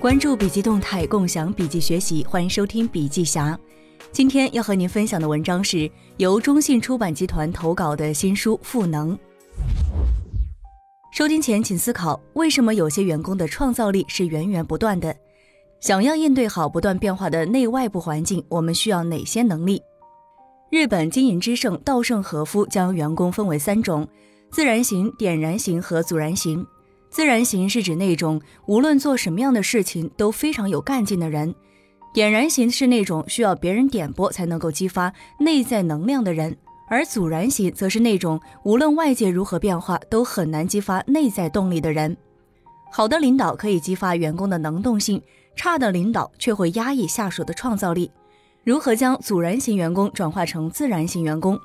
关注笔记动态，共享笔记学习，欢迎收听笔记侠。今天要和您分享的文章是由中信出版集团投稿的新书《赋能》。收听前请思考：为什么有些员工的创造力是源源不断的？想要应对好不断变化的内外部环境，我们需要哪些能力？日本经营之圣稻盛和夫将员工分为三种：自然型、点燃型和阻燃型。自然型是指那种无论做什么样的事情都非常有干劲的人；点燃型是那种需要别人点拨才能够激发内在能量的人；而阻燃型则是那种无论外界如何变化都很难激发内在动力的人。好的领导可以激发员工的能动性，差的领导却会压抑下属的创造力。如何将阻燃型员工转化成自然型员工？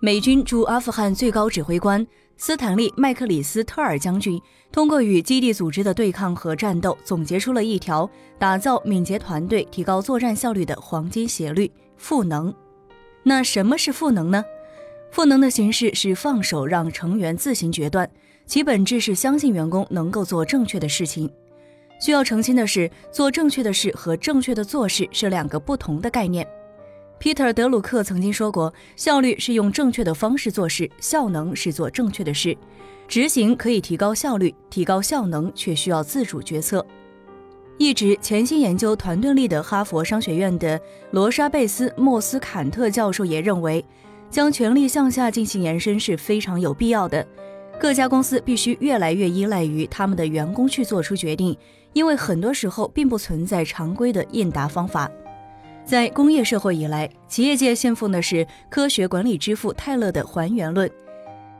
美军驻阿富汗最高指挥官斯坦利·麦克里斯特尔将军通过与基地组织的对抗和战斗，总结出了一条打造敏捷团队、提高作战效率的黄金斜率——赋能。那什么是赋能呢？赋能的形式是放手让成员自行决断，其本质是相信员工能够做正确的事情。需要澄清的是，做正确的事和正确的做事是两个不同的概念。Peter 德鲁克曾经说过：“效率是用正确的方式做事，效能是做正确的事。执行可以提高效率，提高效能却需要自主决策。”一直潜心研究团队力的哈佛商学院的罗莎贝斯莫斯坎特教授也认为，将权力向下进行延伸是非常有必要的。各家公司必须越来越依赖于他们的员工去做出决定。因为很多时候并不存在常规的应答方法。在工业社会以来，企业界信奉的是科学管理之父泰勒的还原论。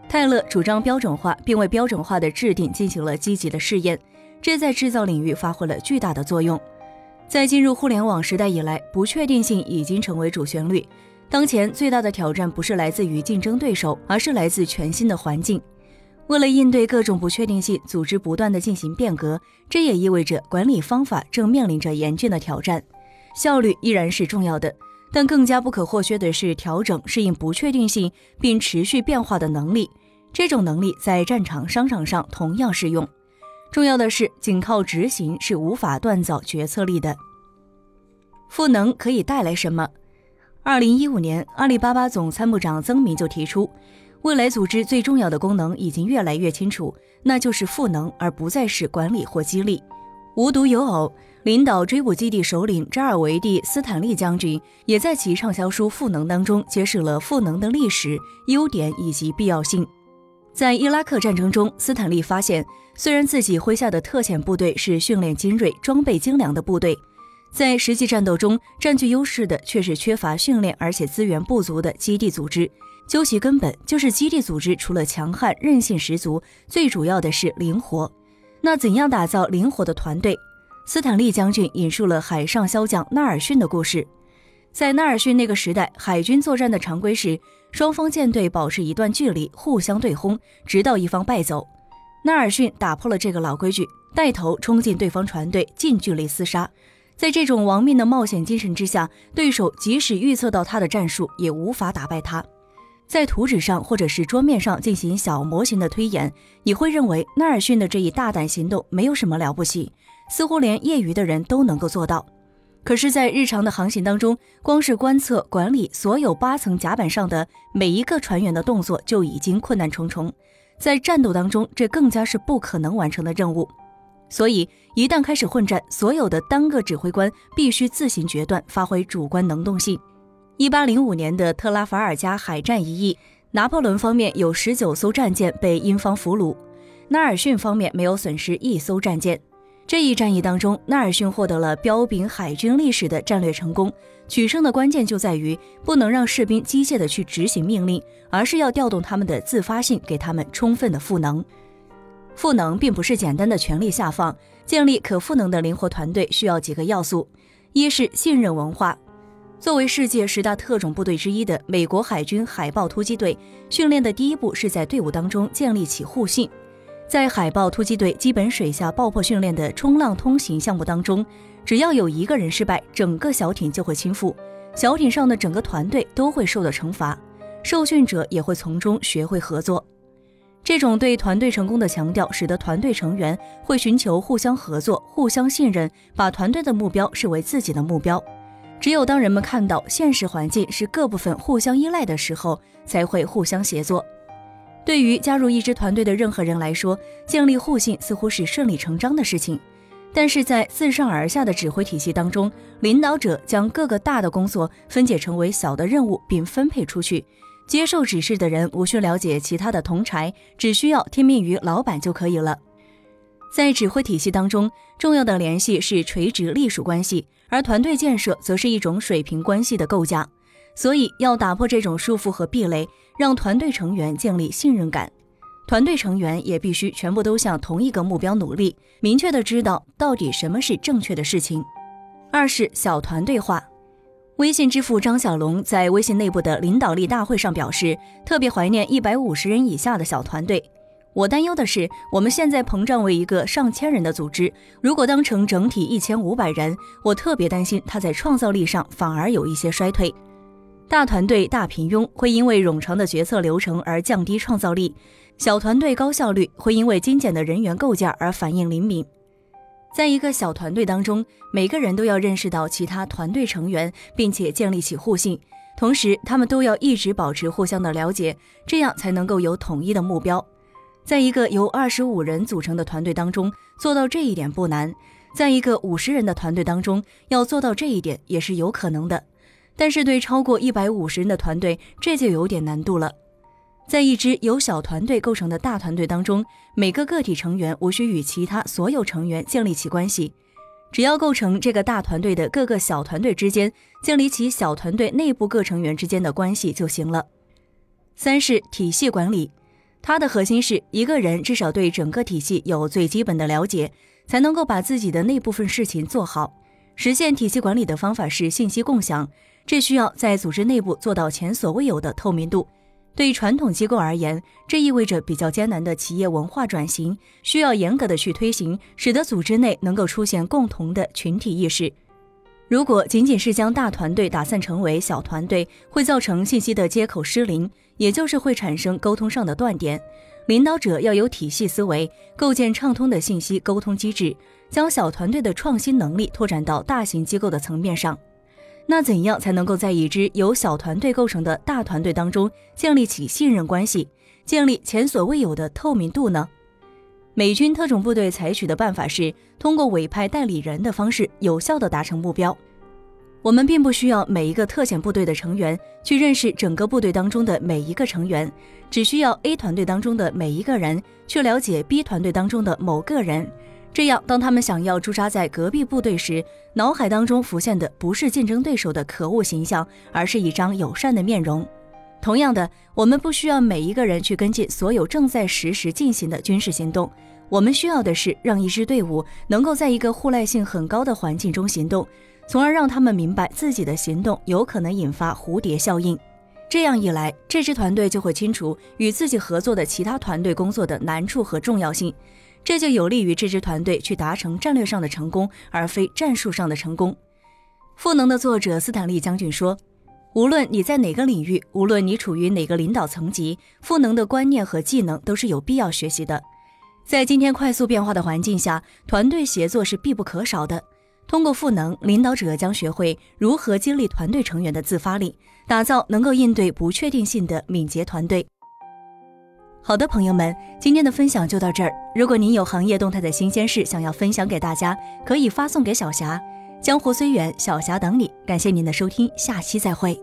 泰勒主张标准化，并为标准化的制定进行了积极的试验，这在制造领域发挥了巨大的作用。在进入互联网时代以来，不确定性已经成为主旋律。当前最大的挑战不是来自于竞争对手，而是来自全新的环境。为了应对各种不确定性，组织不断的进行变革，这也意味着管理方法正面临着严峻的挑战。效率依然是重要的，但更加不可或缺的是调整、适应不确定性并持续变化的能力。这种能力在战场、商场上同样适用。重要的是，仅靠执行是无法锻造决策力的。赋能可以带来什么？二零一五年，阿里巴巴总参谋长曾明就提出。未来组织最重要的功能已经越来越清楚，那就是赋能，而不再是管理或激励。无独有偶，领导追捕基地首领扎尔维蒂·斯坦利将军也在其畅销书《赋能》当中揭示了赋能的历史、优点以及必要性。在伊拉克战争中，斯坦利发现，虽然自己麾下的特遣部队是训练精锐、装备精良的部队，在实际战斗中占据优势的却是缺乏训练而且资源不足的基地组织。究其根本，就是基地组织除了强悍、韧性十足，最主要的是灵活。那怎样打造灵活的团队？斯坦利将军引述了海上骁将纳尔逊的故事。在纳尔逊那个时代，海军作战的常规是双方舰队保持一段距离，互相对轰，直到一方败走。纳尔逊打破了这个老规矩，带头冲进对方船队，近距离厮杀。在这种亡命的冒险精神之下，对手即使预测到他的战术，也无法打败他。在图纸上或者是桌面上进行小模型的推演，你会认为纳尔逊的这一大胆行动没有什么了不起，似乎连业余的人都能够做到。可是，在日常的航行当中，光是观测管理所有八层甲板上的每一个船员的动作就已经困难重重，在战斗当中，这更加是不可能完成的任务。所以，一旦开始混战，所有的单个指挥官必须自行决断，发挥主观能动性。一八零五年的特拉法尔加海战一役，拿破仑方面有十九艘战舰被英方俘虏，纳尔逊方面没有损失一艘战舰。这一战役当中，纳尔逊获得了彪炳海军历史的战略成功。取胜的关键就在于不能让士兵机械的去执行命令，而是要调动他们的自发性，给他们充分的赋能。赋能并不是简单的权力下放，建立可赋能的灵活团队需要几个要素：一是信任文化。作为世界十大特种部队之一的美国海军海豹突击队，训练的第一步是在队伍当中建立起互信。在海豹突击队基本水下爆破训练的冲浪通行项目当中，只要有一个人失败，整个小艇就会倾覆，小艇上的整个团队都会受到惩罚，受训者也会从中学会合作。这种对团队成功的强调，使得团队成员会寻求互相合作、互相信任，把团队的目标视为自己的目标。只有当人们看到现实环境是各部分互相依赖的时候，才会互相协作。对于加入一支团队的任何人来说，建立互信似乎是顺理成章的事情。但是在自上而下的指挥体系当中，领导者将各个大的工作分解成为小的任务，并分配出去。接受指示的人无需了解其他的同柴，只需要听命于老板就可以了。在指挥体系当中，重要的联系是垂直隶属关系，而团队建设则是一种水平关系的构架。所以要打破这种束缚和壁垒，让团队成员建立信任感。团队成员也必须全部都向同一个目标努力，明确的知道到底什么是正确的事情。二是小团队化。微信之父张小龙在微信内部的领导力大会上表示，特别怀念一百五十人以下的小团队。我担忧的是，我们现在膨胀为一个上千人的组织，如果当成整体一千五百人，我特别担心它在创造力上反而有一些衰退。大团队大平庸会因为冗长的决策流程而降低创造力，小团队高效率会因为精简的人员构架而反应灵敏。在一个小团队当中，每个人都要认识到其他团队成员，并且建立起互信，同时他们都要一直保持互相的了解，这样才能够有统一的目标。在一个由二十五人组成的团队当中，做到这一点不难；在一个五十人的团队当中，要做到这一点也是有可能的。但是对超过一百五十人的团队，这就有点难度了。在一支由小团队构成的大团队当中，每个个体成员无需与其他所有成员建立起关系，只要构成这个大团队的各个小团队之间建立起小团队内部各成员之间的关系就行了。三是体系管理，它的核心是一个人至少对整个体系有最基本的了解，才能够把自己的那部分事情做好。实现体系管理的方法是信息共享，这需要在组织内部做到前所未有的透明度。对传统机构而言，这意味着比较艰难的企业文化转型，需要严格的去推行，使得组织内能够出现共同的群体意识。如果仅仅是将大团队打散成为小团队，会造成信息的接口失灵，也就是会产生沟通上的断点。领导者要有体系思维，构建畅通的信息沟通机制，将小团队的创新能力拓展到大型机构的层面上。那怎样才能够在一支由小团队构成的大团队当中建立起信任关系，建立前所未有的透明度呢？美军特种部队采取的办法是通过委派代理人的方式，有效地达成目标。我们并不需要每一个特遣部队的成员去认识整个部队当中的每一个成员，只需要 A 团队当中的每一个人去了解 B 团队当中的某个人。这样，当他们想要驻扎在隔壁部队时，脑海当中浮现的不是竞争对手的可恶形象，而是一张友善的面容。同样的，我们不需要每一个人去跟进所有正在实时进行的军事行动，我们需要的是让一支队伍能够在一个互赖性很高的环境中行动，从而让他们明白自己的行动有可能引发蝴蝶效应。这样一来，这支团队就会清楚与自己合作的其他团队工作的难处和重要性。这就有利于这支团队去达成战略上的成功，而非战术上的成功。赋能的作者斯坦利将军说：“无论你在哪个领域，无论你处于哪个领导层级，赋能的观念和技能都是有必要学习的。在今天快速变化的环境下，团队协作是必不可少的。通过赋能，领导者将学会如何激励团队成员的自发力，打造能够应对不确定性的敏捷团队。”好的，朋友们，今天的分享就到这儿。如果您有行业动态的新鲜事想要分享给大家，可以发送给小霞。江湖虽远，小霞等你。感谢您的收听，下期再会。